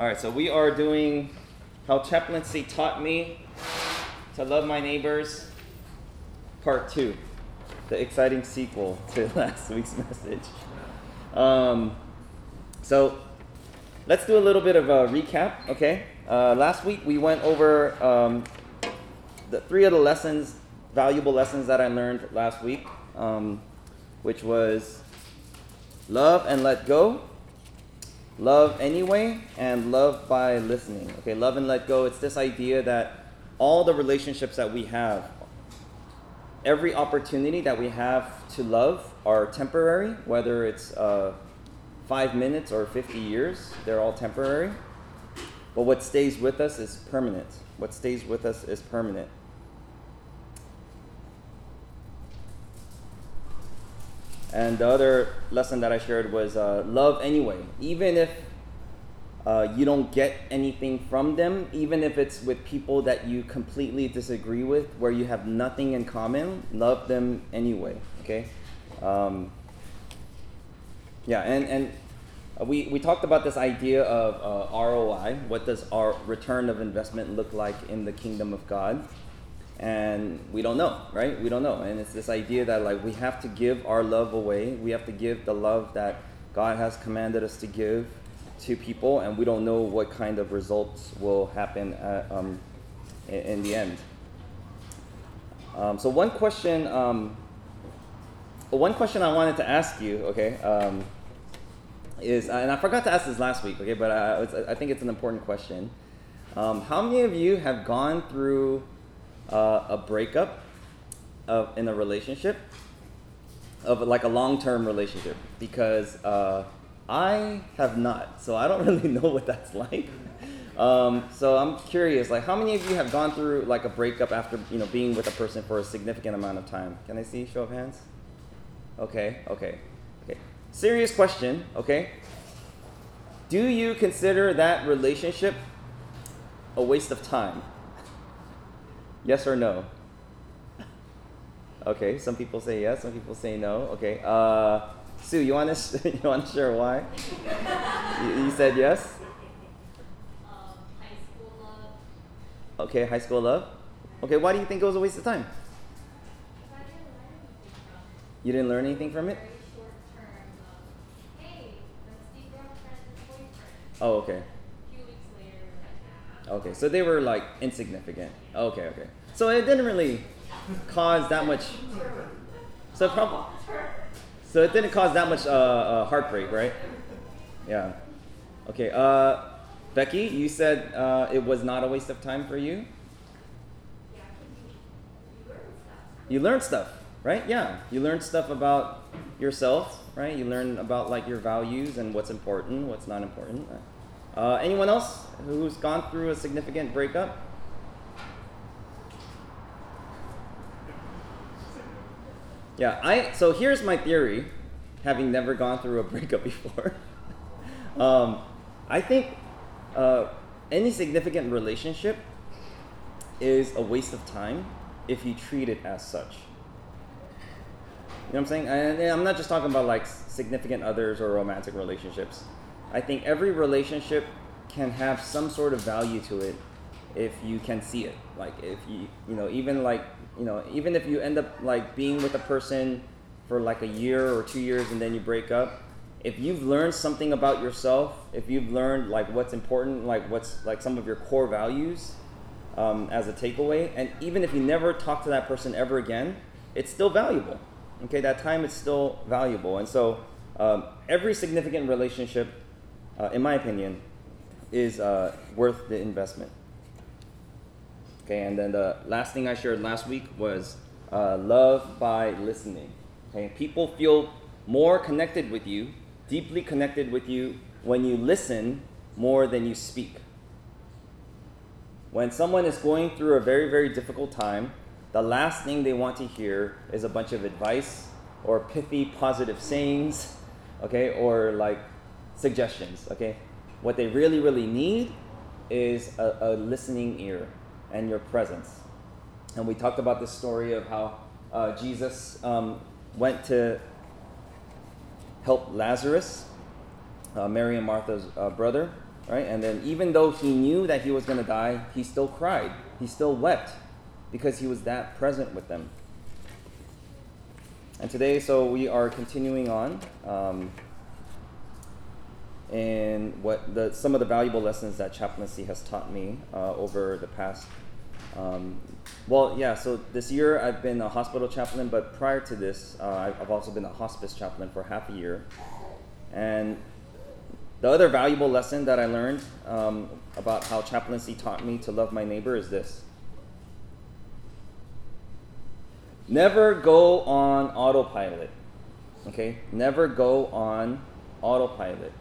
All right, so we are doing How Chaplaincy Taught Me to Love My Neighbors, Part 2, the exciting sequel to last week's message. Um, so let's do a little bit of a recap, okay? Uh, last week we went over um, the three of the lessons, valuable lessons that I learned last week, um, which was love and let go, love anyway, and love by listening. Okay, love and let go. It's this idea that all the relationships that we have, every opportunity that we have to love are temporary, whether it's uh, five minutes or 50 years, they're all temporary. But what stays with us is permanent. What stays with us is permanent. And the other lesson that I shared was uh, love anyway. Even if uh, you don't get anything from them, even if it's with people that you completely disagree with, where you have nothing in common, love them anyway. Okay? Um, yeah, and, and we, we talked about this idea of uh, ROI. What does our return of investment look like in the kingdom of God? And we don't know right? We don't know. And it's this idea that like we have to give our love away. We have to give the love that god has commanded us to give to people and we don't know what kind of results will happen at, um, in, the end. Um, so one question um, one question i wanted to ask you okay um, is and i forgot to ask this last week okay but I, I think it's an important question. Um, how many of you have gone through uh, a breakup of in a relationship of like a long-term relationship because uh, I have not, so I don't really know what that's like. Um, so I'm curious, like, how many of you have gone through like a breakup after you know being with a person for a significant amount of time? Can I see show of hands? Okay, okay, okay. Serious question. Okay. Do you consider that relationship a waste of time? Yes or no? Okay, some people say yes, some people say no. Okay, uh, Sue, you want to you want to share why? you, you, said yes. Um, high school love. Okay, high school love. Okay, why do you think it was a waste of time? You didn't learn anything from it. Oh, okay. Okay, so they were like insignificant. Okay, okay. So it didn't really cause that much. So probably. So it didn't cause that much uh, uh, heartbreak, right? Yeah. Okay. Uh, Becky, you said uh, it was not a waste of time for you. You learned stuff, right? Yeah. You learned stuff about yourself, right? You learn about like your values and what's important, what's not important. Uh, anyone else who's gone through a significant breakup? Yeah, I so here's my theory, having never gone through a breakup before. um, I think uh, any significant relationship is a waste of time if you treat it as such. You know what I'm saying? And I'm not just talking about like significant others or romantic relationships. I think every relationship can have some sort of value to it if you can see it. Like if you you know even like you know even if you end up like being with a person for like a year or two years and then you break up, if you've learned something about yourself, if you've learned like what's important, like what's like some of your core values um, as a takeaway, and even if you never talk to that person ever again, it's still valuable. Okay, that time is still valuable, and so um, every significant relationship uh, in my opinion, is uh, worth the investment. Okay, and then the last thing I shared last week was uh, love by listening. Okay, people feel more connected with you, deeply connected with you, when you listen more than you speak. When someone is going through a very, very difficult time, the last thing they want to hear is a bunch of advice or pithy positive sayings, okay, or like suggestions, okay? What they really, really need is a, a listening ear and your presence. And we talked about this story of how uh, Jesus um, went to help Lazarus, uh, Mary and Martha's uh, brother, right? And then even though he knew that he was going to die, he still cried. He still wept because he was that present with them. And today, so we are continuing on um, in what the, some of the valuable lessons that chaplaincy has taught me uh, over the past. Um, well, yeah, so this year I've been a hospital chaplain, but prior to this, uh, I've also been a hospice chaplain for half a year. And the other valuable lesson that I learned um, about how chaplaincy taught me to love my neighbor is this never go on autopilot. Okay? Never go on autopilot.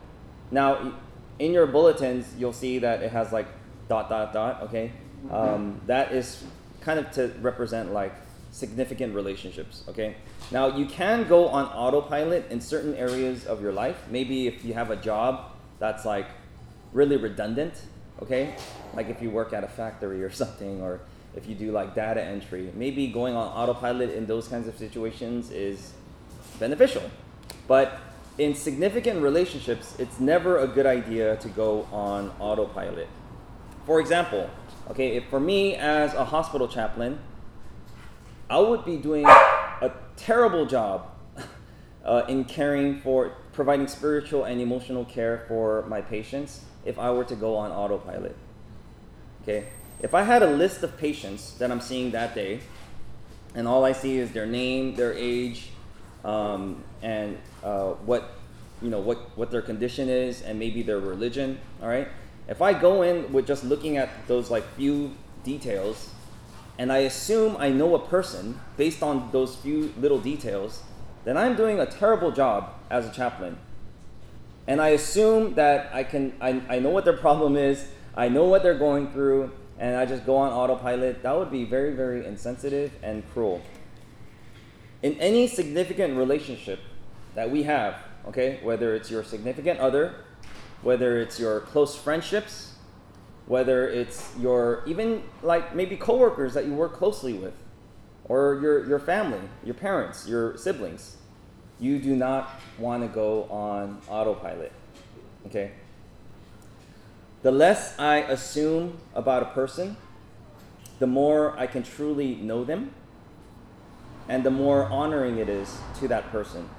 Now, in your bulletins, you'll see that it has like dot, dot, dot, okay? Um, that is kind of to represent like significant relationships, okay? Now, you can go on autopilot in certain areas of your life. Maybe if you have a job that's like really redundant, okay? Like if you work at a factory or something, or if you do like data entry, maybe going on autopilot in those kinds of situations is beneficial. But in significant relationships, it's never a good idea to go on autopilot. For example, okay, if for me as a hospital chaplain, I would be doing a terrible job uh, in caring for providing spiritual and emotional care for my patients if I were to go on autopilot. Okay? If I had a list of patients that I'm seeing that day, and all I see is their name, their age, um, and uh, what you know what what their condition is, and maybe their religion. All right. If I go in with just looking at those like few details, and I assume I know a person based on those few little details, then I'm doing a terrible job as a chaplain. And I assume that I can I, I know what their problem is, I know what they're going through, and I just go on autopilot, that would be very, very insensitive and cruel. In any significant relationship that we have, okay, whether it's your significant other, whether it's your close friendships, whether it's your even like maybe coworkers that you work closely with, or your, your family, your parents, your siblings, you do not want to go on autopilot. Okay? The less I assume about a person, the more I can truly know them, and the more honoring it is to that person.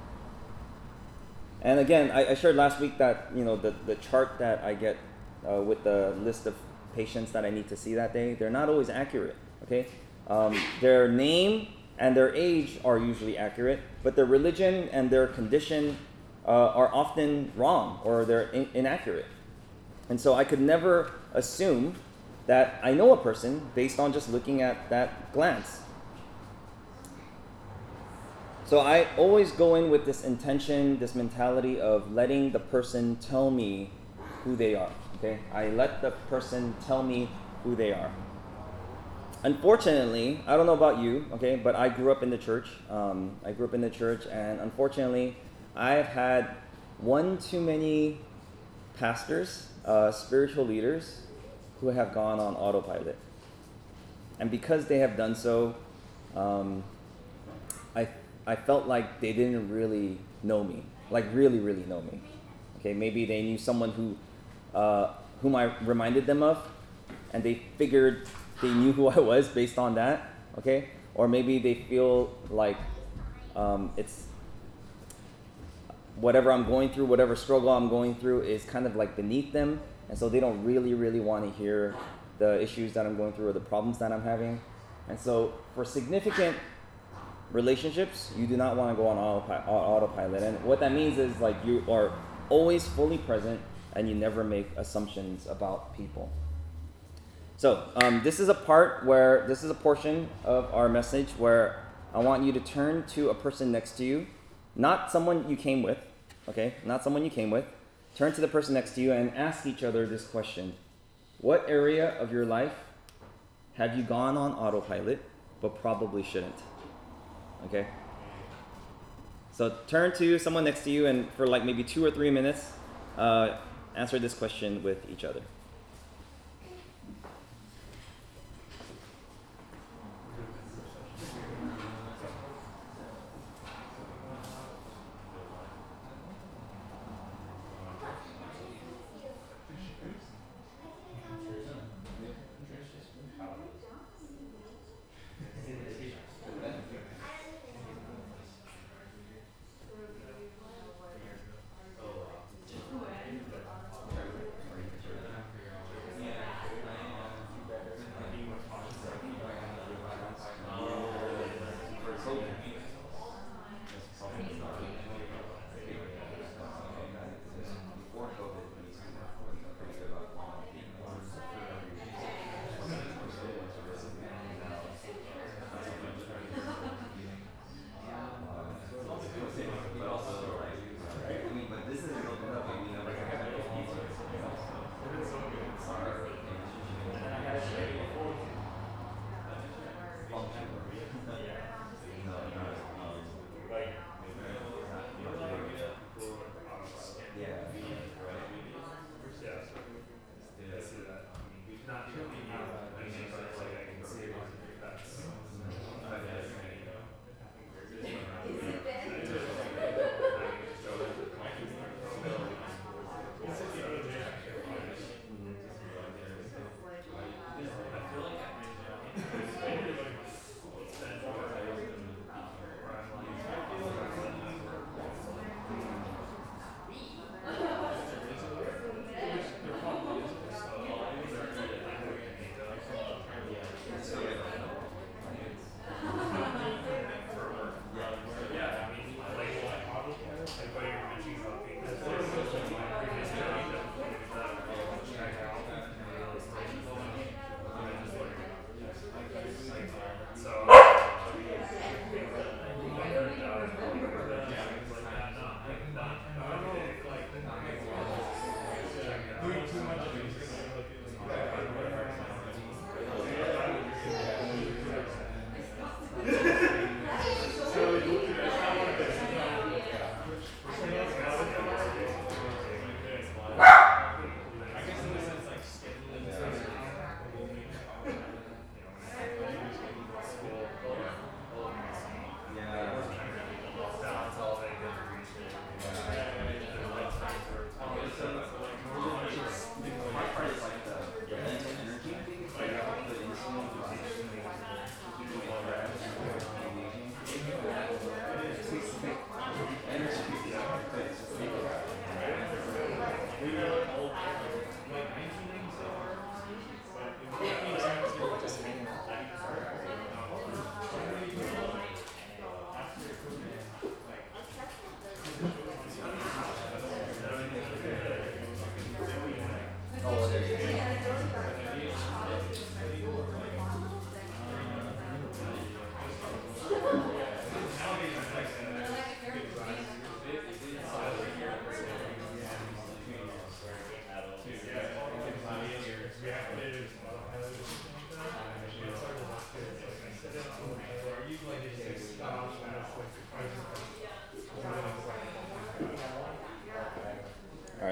And again, I, I shared last week that you know the, the chart that I get uh, with the list of patients that I need to see that day, they're not always accurate. Okay, um, their name and their age are usually accurate, but their religion and their condition uh, are often wrong or they're in- inaccurate. And so I could never assume that I know a person based on just looking at that glance. So I always go in with this intention, this mentality of letting the person tell me who they are. Okay? I let the person tell me who they are. Unfortunately, I don't know about you, okay, but I grew up in the church. Um, I grew up in the church, and unfortunately, I've had one too many pastors, uh, spiritual leaders, who have gone on autopilot. And because they have done so, um, I, felt like they didn't really know me, like really, really know me. Okay, maybe they knew someone who uh, whom I reminded them of, and they figured they knew who I was based on that, okay? Or maybe they feel like um, it's whatever I'm going through, whatever struggle I'm going through is kind of like beneath them, and so they don't really, really want to hear the issues that I'm going through or the problems that I'm having. And so, for significant relationships, you do not want to go on autopilot. And what that means is like you are always fully present and you never make assumptions about people. So, um, this is a part where, this is a portion of our message where I want you to turn to a person next to you, not someone you came with, okay? Not someone you came with. Turn to the person next to you and ask each other this question What area of your life have you gone on autopilot but probably shouldn't? Okay? So, turn to someone next to you and for like maybe two or three minutes, uh, answer this question with each other.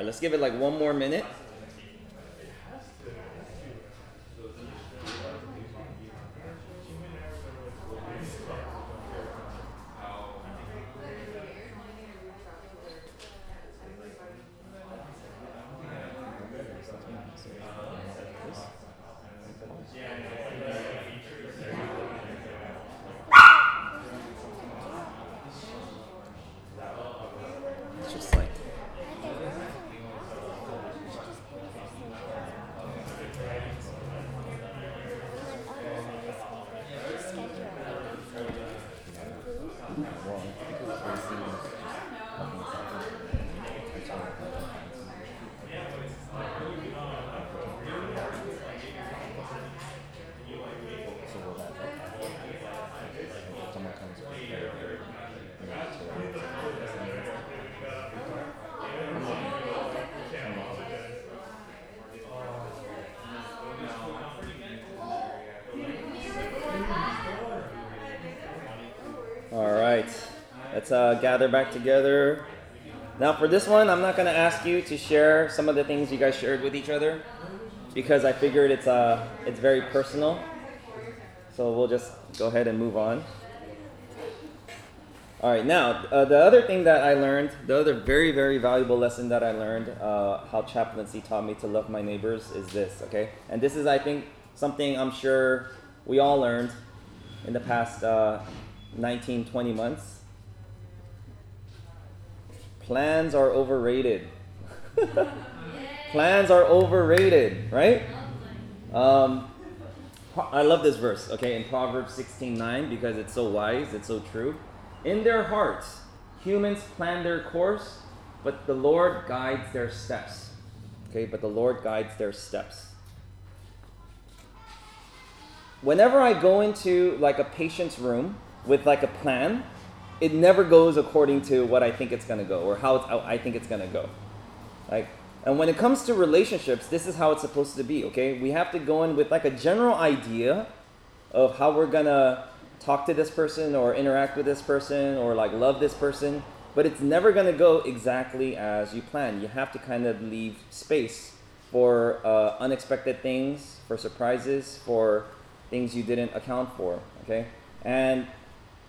Let's give it like one more minute. Uh, gather back together. Now, for this one, I'm not going to ask you to share some of the things you guys shared with each other because I figured it's uh, it's very personal. So we'll just go ahead and move on. All right, now uh, the other thing that I learned, the other very very valuable lesson that I learned, uh, how chaplaincy taught me to love my neighbors, is this. Okay, and this is I think something I'm sure we all learned in the past uh, 19, 20 months. Plans are overrated. Plans are overrated, right? Um, I love this verse, okay, in Proverbs 16:9 because it's so wise, it's so true. In their hearts, humans plan their course, but the Lord guides their steps. Okay, but the Lord guides their steps. Whenever I go into like a patient's room with like a plan, it never goes according to what I think it's gonna go or how, I think it's gonna go. Like, and when it comes to relationships, this is how it's supposed to be. Okay, we have to go in with like a general idea of how we're gonna talk to this person or interact with this person or like love this person, but it's never gonna go exactly as you plan. You have to kind of leave space for uh, unexpected things, for surprises, for things you didn't account for. Okay, and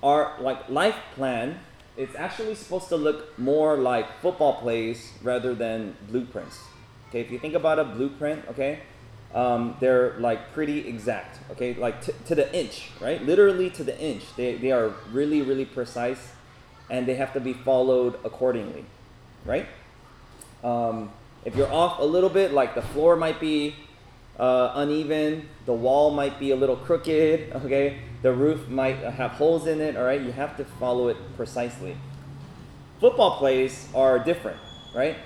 our like life plan it's actually supposed to look more like football plays rather than blueprints. Okay if you think about a blueprint okay um, they're like pretty exact okay? Like t- to the inch right? Literally to the inch. They, they are really really precise and they have to be followed accordingly right? Um, if you're off a little bit like the floor might be uh, uneven the wall might be a little crooked okay? The roof might have holes in it all right? You have to follow it precisely. Football plays are different right?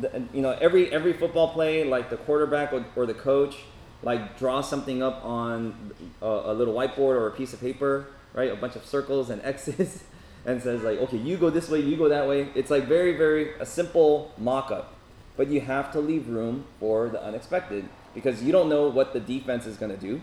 The, you know every every football play like the quarterback or, or the coach like draw something up on a, a little whiteboard or a piece of paper right? A bunch of circles and x's and says like okay you go this way you go that way. It's like very very a simple mock-up but you have to leave room for the unexpected because you don't know what the defense is going to do,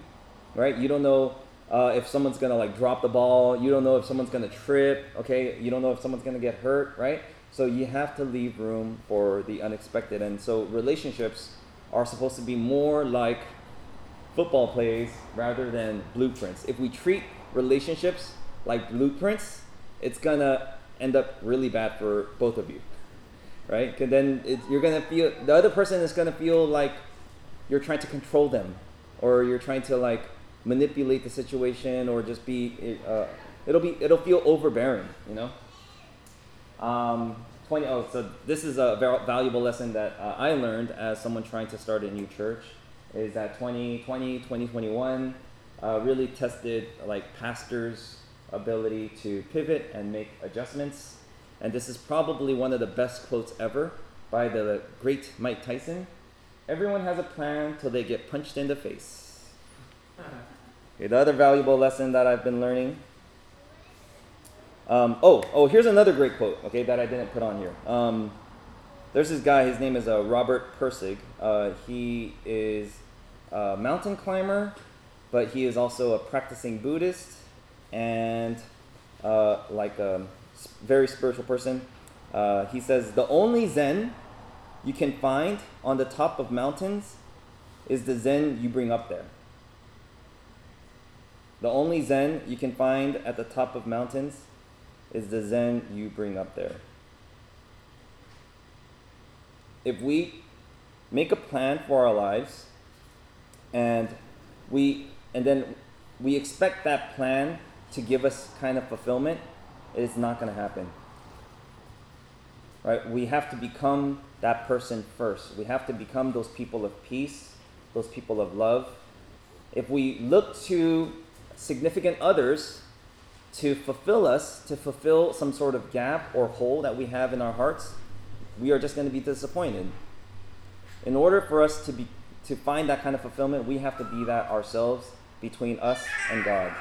right? You don't know uh, if someone's going to like drop the ball. You don't know if someone's going to trip. Okay, you don't know if someone's going to get hurt, right? So you have to leave room for the unexpected, and so relationships are supposed to be more like football plays rather than blueprints. If we treat relationships like blueprints, it's gonna end up really bad for both of you, right? Because then it, you're gonna feel the other person is gonna feel like you're trying to control them, or you're trying to like manipulate the situation, or just be. Uh, it'll be it'll feel overbearing, you know. Um, 20, oh, so this is a valuable lesson that uh, I learned as someone trying to start a new church is that 2020, 2021 uh, really tested like pastors' ability to pivot and make adjustments. And this is probably one of the best quotes ever by the great Mike Tyson. Everyone has a plan till they get punched in the face. Okay, the other valuable lesson that I've been learning um, oh, oh, here's another great quote, okay, that I didn't put on here. Um, there's this guy, his name is uh, Robert Pirsig. Uh, he is a mountain climber, but he is also a practicing Buddhist and uh, like a very spiritual person. Uh, he says, The only Zen you can find on the top of mountains is the Zen you bring up there. The only Zen you can find at the top of mountains is the Zen you bring up there. If we make a plan for our lives and we and then we expect that plan to give us kind of fulfillment, it's not going to happen. Right? We have to become that person first. We have to become those people of peace, those people of love. If we look to significant others to fulfill us, to fulfill some sort of gap or hole that we have in our hearts, we are just going to be disappointed. In order for us to be to find that kind of fulfillment, we have to be that ourselves between us and God.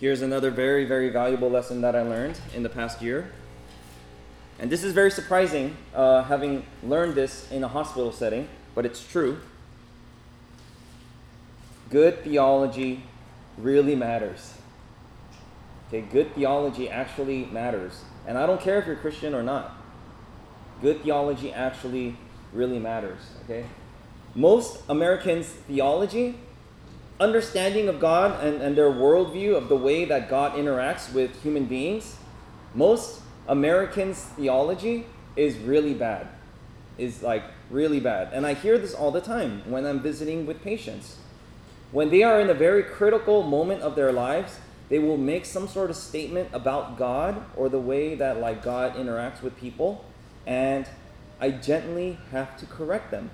Here's another very, very valuable lesson that I learned in the past year. And this is very surprising, uh, having learned this in a hospital setting, but it's true good theology really matters. Okay, good theology actually matters. And I don't care if you're Christian or not. Good theology actually really matters. Okay? Most Americans' theology, understanding of God and, and their worldview of the way that God interacts with human beings, most Americans' theology is really bad. Is like really bad. And I hear this all the time when I'm visiting with patients when they are in a very critical moment of their lives, they will make some sort of statement about God or the way that like God interacts with people, and I gently have to correct them.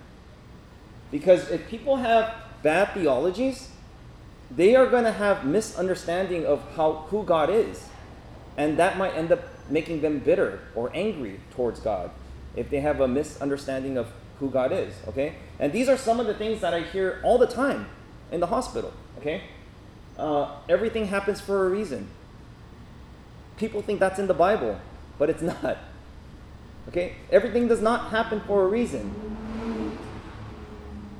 Because if people have bad theologies, they are going to have misunderstanding of how who God is. And that might end up making them bitter or angry towards God if they have a misunderstanding of who God is, okay? And these are some of the things that I hear all the time in the hospital, okay? Uh, everything happens for a reason. People think that's in the Bible, but it's not. Okay? Everything does not happen for a reason.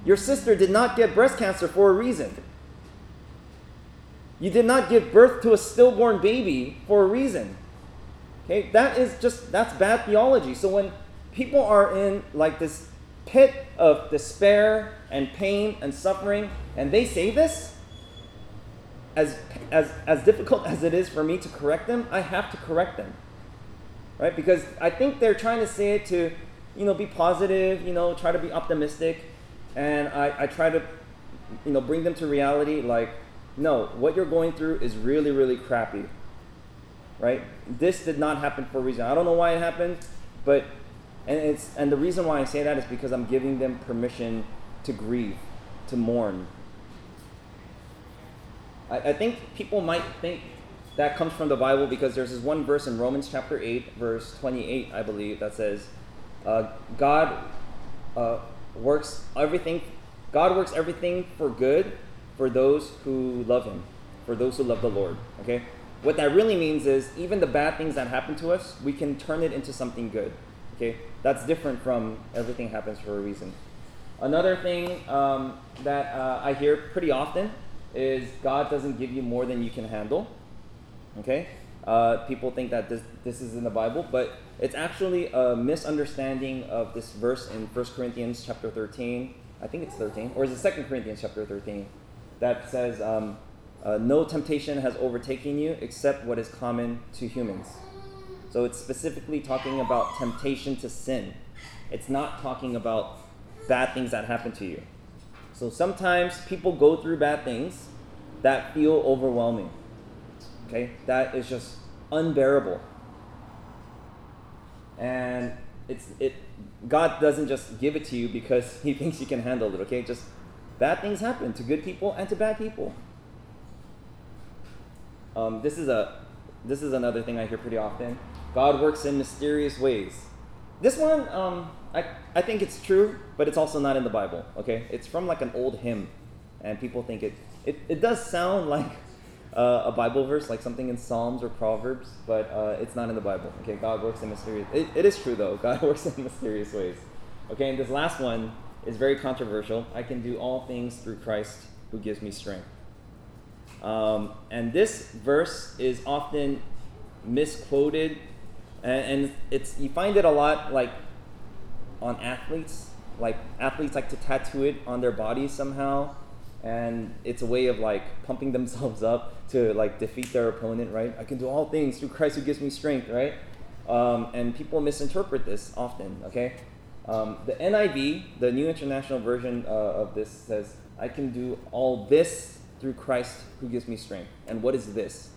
Your sister did not get breast cancer for a reason. You did not give birth to a stillborn baby for a reason. Okay? That is just, that's bad theology. So when people are in like this pit of despair and pain and suffering, and they say this, as, as, as difficult as it is for me to correct them, I have to correct them. Right? Because I think they're trying to say it to, you know, be positive, you know, try to be optimistic. And I, I try to, you know, bring them to reality like, no, what you're going through is really, really crappy. Right? This did not happen for a reason. I don't know why it happened, but and it's and the reason why I say that is because I'm giving them permission to grieve, to mourn. I, I think people might think that comes from the Bible because there's this one verse in Romans chapter 8, verse 28, I believe, that says, uh, God uh, works everything, God works everything for good for those who love Him, for those who love the Lord. Okay? What that really means is even the bad things that happen to us, we can turn it into something good. Okay, that's different from everything happens for a reason. Another thing um, that uh, I hear pretty often is God doesn't give you more than you can handle. Okay, uh, people think that this this is in the Bible, but it's actually a misunderstanding of this verse in 1 Corinthians chapter 13. I think it's 13, or is it 2 Corinthians chapter 13, that says, um, uh, "No temptation has overtaken you except what is common to humans." So it's specifically talking about temptation to sin. It's not talking about bad things that happen to you. So sometimes people go through bad things that feel overwhelming. Okay? That is just unbearable. And it's it God doesn't just give it to you because he thinks you can handle it, okay? Just bad things happen to good people and to bad people. Um, this is a this is another thing I hear pretty often. God works in mysterious ways. This one, um, I, I think it's true, but it's also not in the Bible. Okay, it's from like an old hymn, and people think it it, it does sound like uh, a Bible verse, like something in Psalms or Proverbs, but uh, it's not in the Bible. Okay, God works in mysterious. It, it is true though. God works in mysterious ways. Okay, and this last one is very controversial. I can do all things through Christ who gives me strength. Um, and this verse is often misquoted, and, and it's you find it a lot like on athletes. Like athletes like to tattoo it on their bodies somehow, and it's a way of like pumping themselves up to like defeat their opponent. Right? I can do all things through Christ who gives me strength. Right? Um, and people misinterpret this often. Okay. Um, the NIV, the New International Version uh, of this, says, "I can do all this through Christ who gives me strength. And what is this?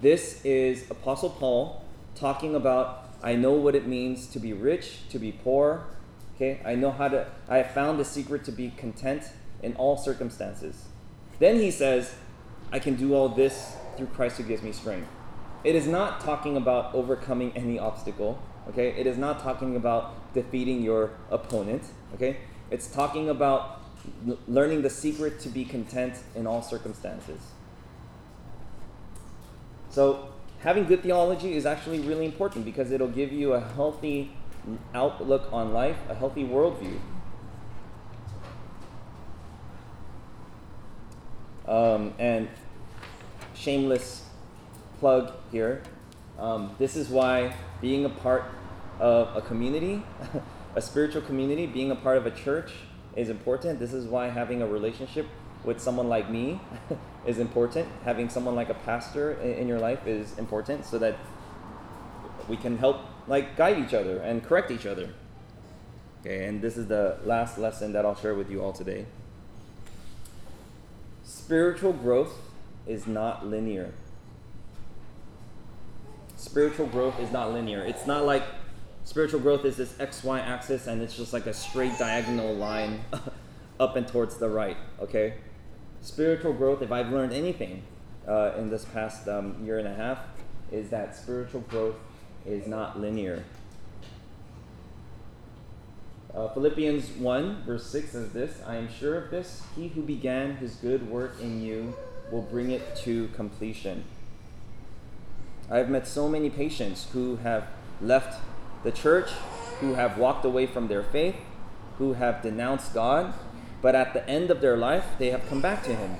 This is Apostle Paul talking about I know what it means to be rich, to be poor. Okay, I know how to I have found the secret to be content in all circumstances. Then he says, I can do all this through Christ who gives me strength. It is not talking about overcoming any obstacle. Okay, it is not talking about defeating your opponent. Okay, it's talking about learning the secret to be content in all circumstances. So, having good theology is actually really important because it'll give you a healthy outlook on life, a healthy worldview. Um, and shameless plug here. Um, this is why being a part of a community, a spiritual community, being a part of a church, is important. This is why having a relationship with someone like me is important. Having someone like a pastor in, your life is important so that we can help like guide each other and correct each other. Okay, and this is the last lesson that I'll share with you all today. Spiritual growth is not linear. Spiritual growth is not linear. It's not like spiritual growth is this xy axis and it's just like a straight diagonal line up and towards the right okay? Spiritual growth if i've learned anything uh, in this past um, year and a half is that spiritual growth is not linear. Uh, philippians 1 verse 6 says this i am sure of this. He who began his good work in you will bring it to completion. I have met so many patients who have left the church who have walked away from their faith, who have denounced God, but at the end of their life, they have come back to Him.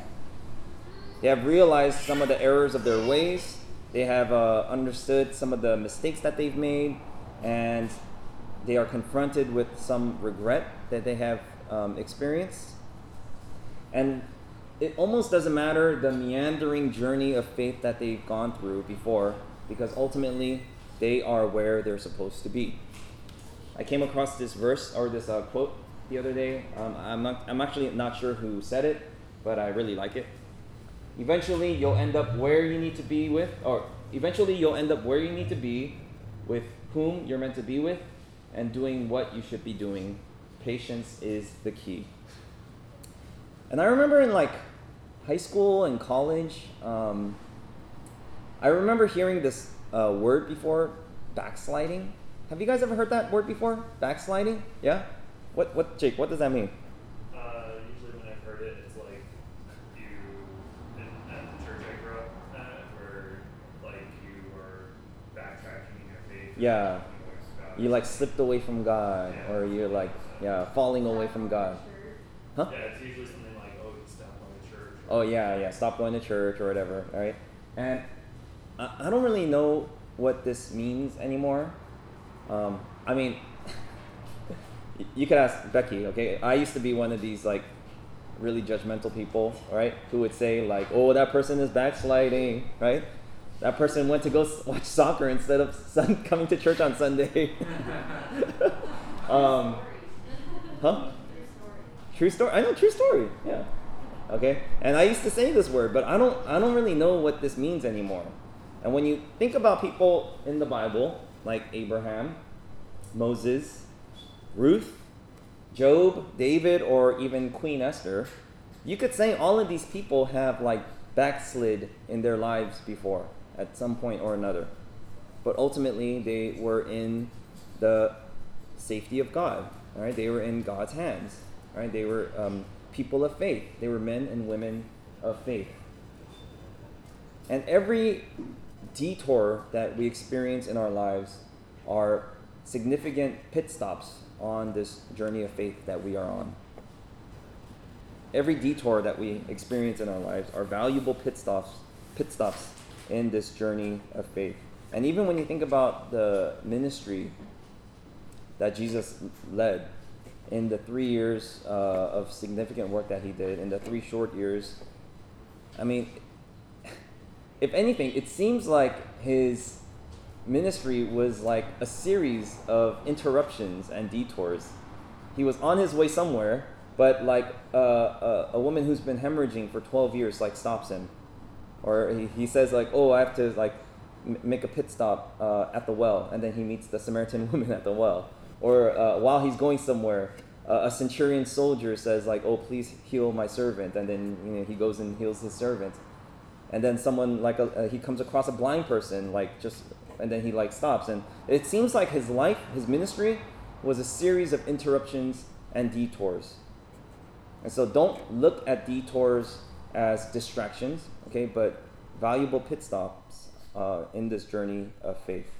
They have realized some of the errors of their ways, they have uh, understood some of the mistakes that they've made, and they are confronted with some regret that they have um, experienced. And it almost doesn't matter the meandering journey of faith that they've gone through before, because ultimately they are where they're supposed to be. I came across this verse or this uh, quote the other day. Um, I'm, not, I'm actually not sure who said it, but I really like it. Eventually, you'll end up where you need to be with, or eventually, you'll end up where you need to be with whom you're meant to be with and doing what you should be doing. Patience is the key. And I remember in like high school and college, um, I remember hearing this uh, word before, backsliding. Have you guys ever heard that word before? Backsliding? Yeah? What, what, Jake, what does that mean? Uh, usually when I've heard it, it's like you, in, at the church I grew up at, where like you were backtracking in your faith. Yeah. You like slipped away from God, or you're like, yeah, falling away from God. Huh? Yeah, it's usually something like, oh, stop going to church. Oh yeah, yeah. Stop going to church or whatever, right? And I, I don't really know what this means anymore. Um, I mean, you could ask Becky. Okay, I used to be one of these like really judgmental people, right? Who would say like, "Oh, that person is backsliding," right? That person went to go watch soccer instead of sun- coming to church on Sunday. um, huh? True story. I know true story. Yeah. Okay. And I used to say this word, but I don't I don't really know what this means anymore. And when you think about people in the Bible, like Abraham, Moses, Ruth, Job, David, or even Queen Esther, you could say all of these people have like backslid in their lives before at some point or another. But ultimately they were in the safety of God. All right, they were in God's hands. All right, they were um, people of faith. They were men and women of faith. And every detour that we experience in our lives are significant pit stops on this journey of faith that we are on. Every detour that we experience in our lives are valuable pit stops, pit stops in this journey of faith. And even when you think about the ministry that Jesus led in the three years uh, of significant work that he did, in the three short years, I mean, if anything, it seems like his ministry was like a series of interruptions and detours. He was on his way somewhere, but like uh, a, a woman who's been hemorrhaging for 12 years like stops him. Or he, he says like, oh, I have to like m- make a pit stop uh, at the well, and then he meets the Samaritan woman at the well. Or uh, while he's going somewhere, uh, a centurion soldier says like, oh, please heal my servant, and then you know, he goes and heals his servant and then someone like a, uh, he comes across a blind person like just and then he like stops. And it seems like his life his ministry was a series of interruptions and detours. And so don't look at detours as distractions okay but valuable pit stops uh, in this journey of faith.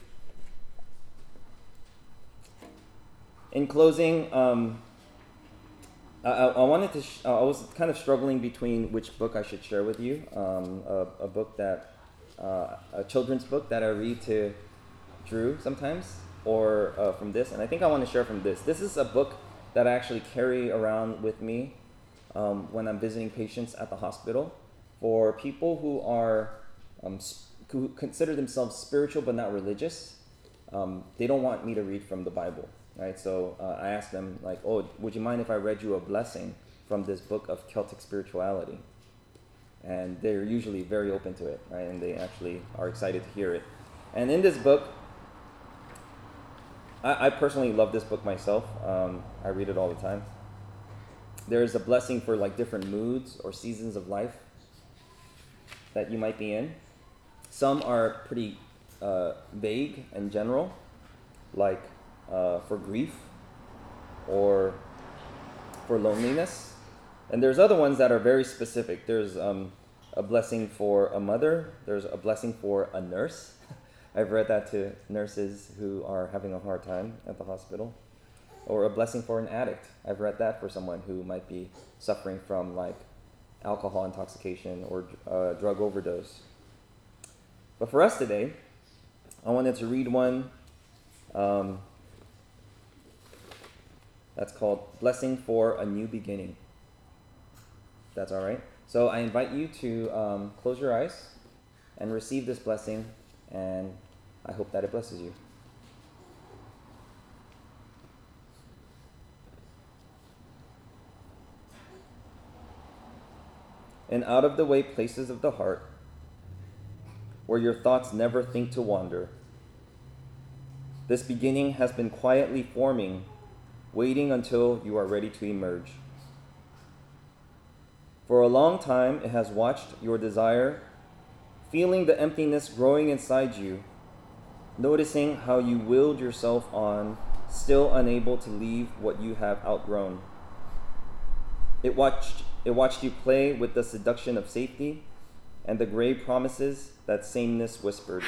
In closing um, I, I wanted to. Sh- uh, I was kind of struggling between which book I should share with you. Um, a, a book that, uh, a children's book that I read to Drew sometimes, or uh, from this. And I think I want to share from this. This is a book that I actually carry around with me um, when I'm visiting patients at the hospital for people who are um, who consider themselves spiritual but not religious. Um, they don't want me to read from the Bible right? So uh, I asked them like, "Oh, would you mind if I read you a blessing from this book of Celtic spirituality?" And they're usually very open to it, right? And they actually are excited to hear it. And in this book, I, I personally love this book myself. Um, I read it all the time. There's a blessing for like different moods or seasons of life that you might be in. Some are pretty uh, vague and general, like uh, for grief or for loneliness. And there's other ones that are very specific. There's um, a blessing for a mother, there's a blessing for a nurse. I've read that to nurses who are having a hard time at the hospital. Or a blessing for an addict. I've read that for someone who might be suffering from like alcohol intoxication or uh, drug overdose. But for us today, I wanted to read one um, that's called Blessing for a New Beginning. That's all right. So I invite you to um, close your eyes and receive this blessing, and I hope that it blesses you. In out of the way places of the heart, where your thoughts never think to wander, this beginning has been quietly forming waiting until you are ready to emerge. For a long time, it has watched your desire, feeling the emptiness growing inside you, noticing how you willed yourself on, still unable to leave what you have outgrown. It watched, it watched you play with the seduction of safety and the gray promises that sameness whispered.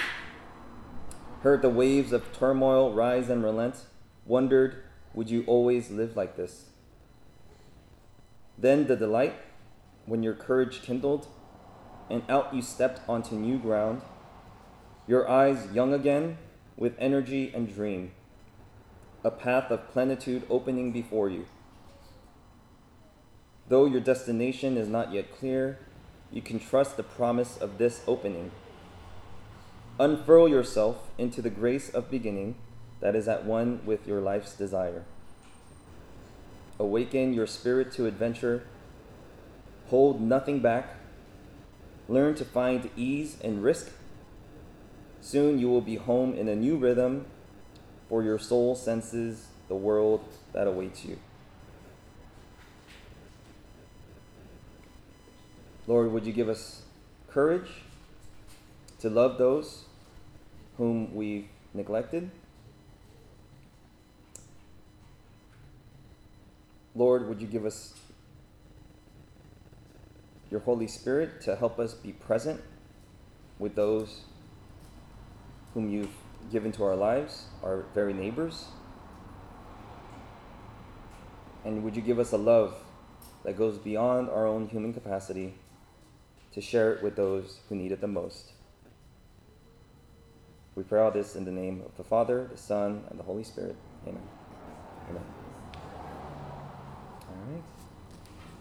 heard the waves of turmoil rise and relent, wondered, would you always live like this? Then the delight, when your courage kindled, and out you stepped onto new ground, your eyes young again with energy and dream, a path of plenitude opening before you. Though your destination is not yet clear, you can trust the promise of this opening. Unfurl yourself into the grace of beginning that is at one with your life's desire. Awaken your spirit to adventure. Hold nothing back. Learn to find ease and risk. Soon you will be home in a new rhythm, for your soul senses the world that awaits you. Lord, would you give us courage to love those whom we've neglected? Lord, would you give us your Holy Spirit to help us be present with those whom you've given to our lives, our very neighbors? And would you give us a love that goes beyond our own human capacity? to share it with those who need it the most. We pray all this in the name of the Father, the Son, and the Holy Spirit. Amen. Amen. Right.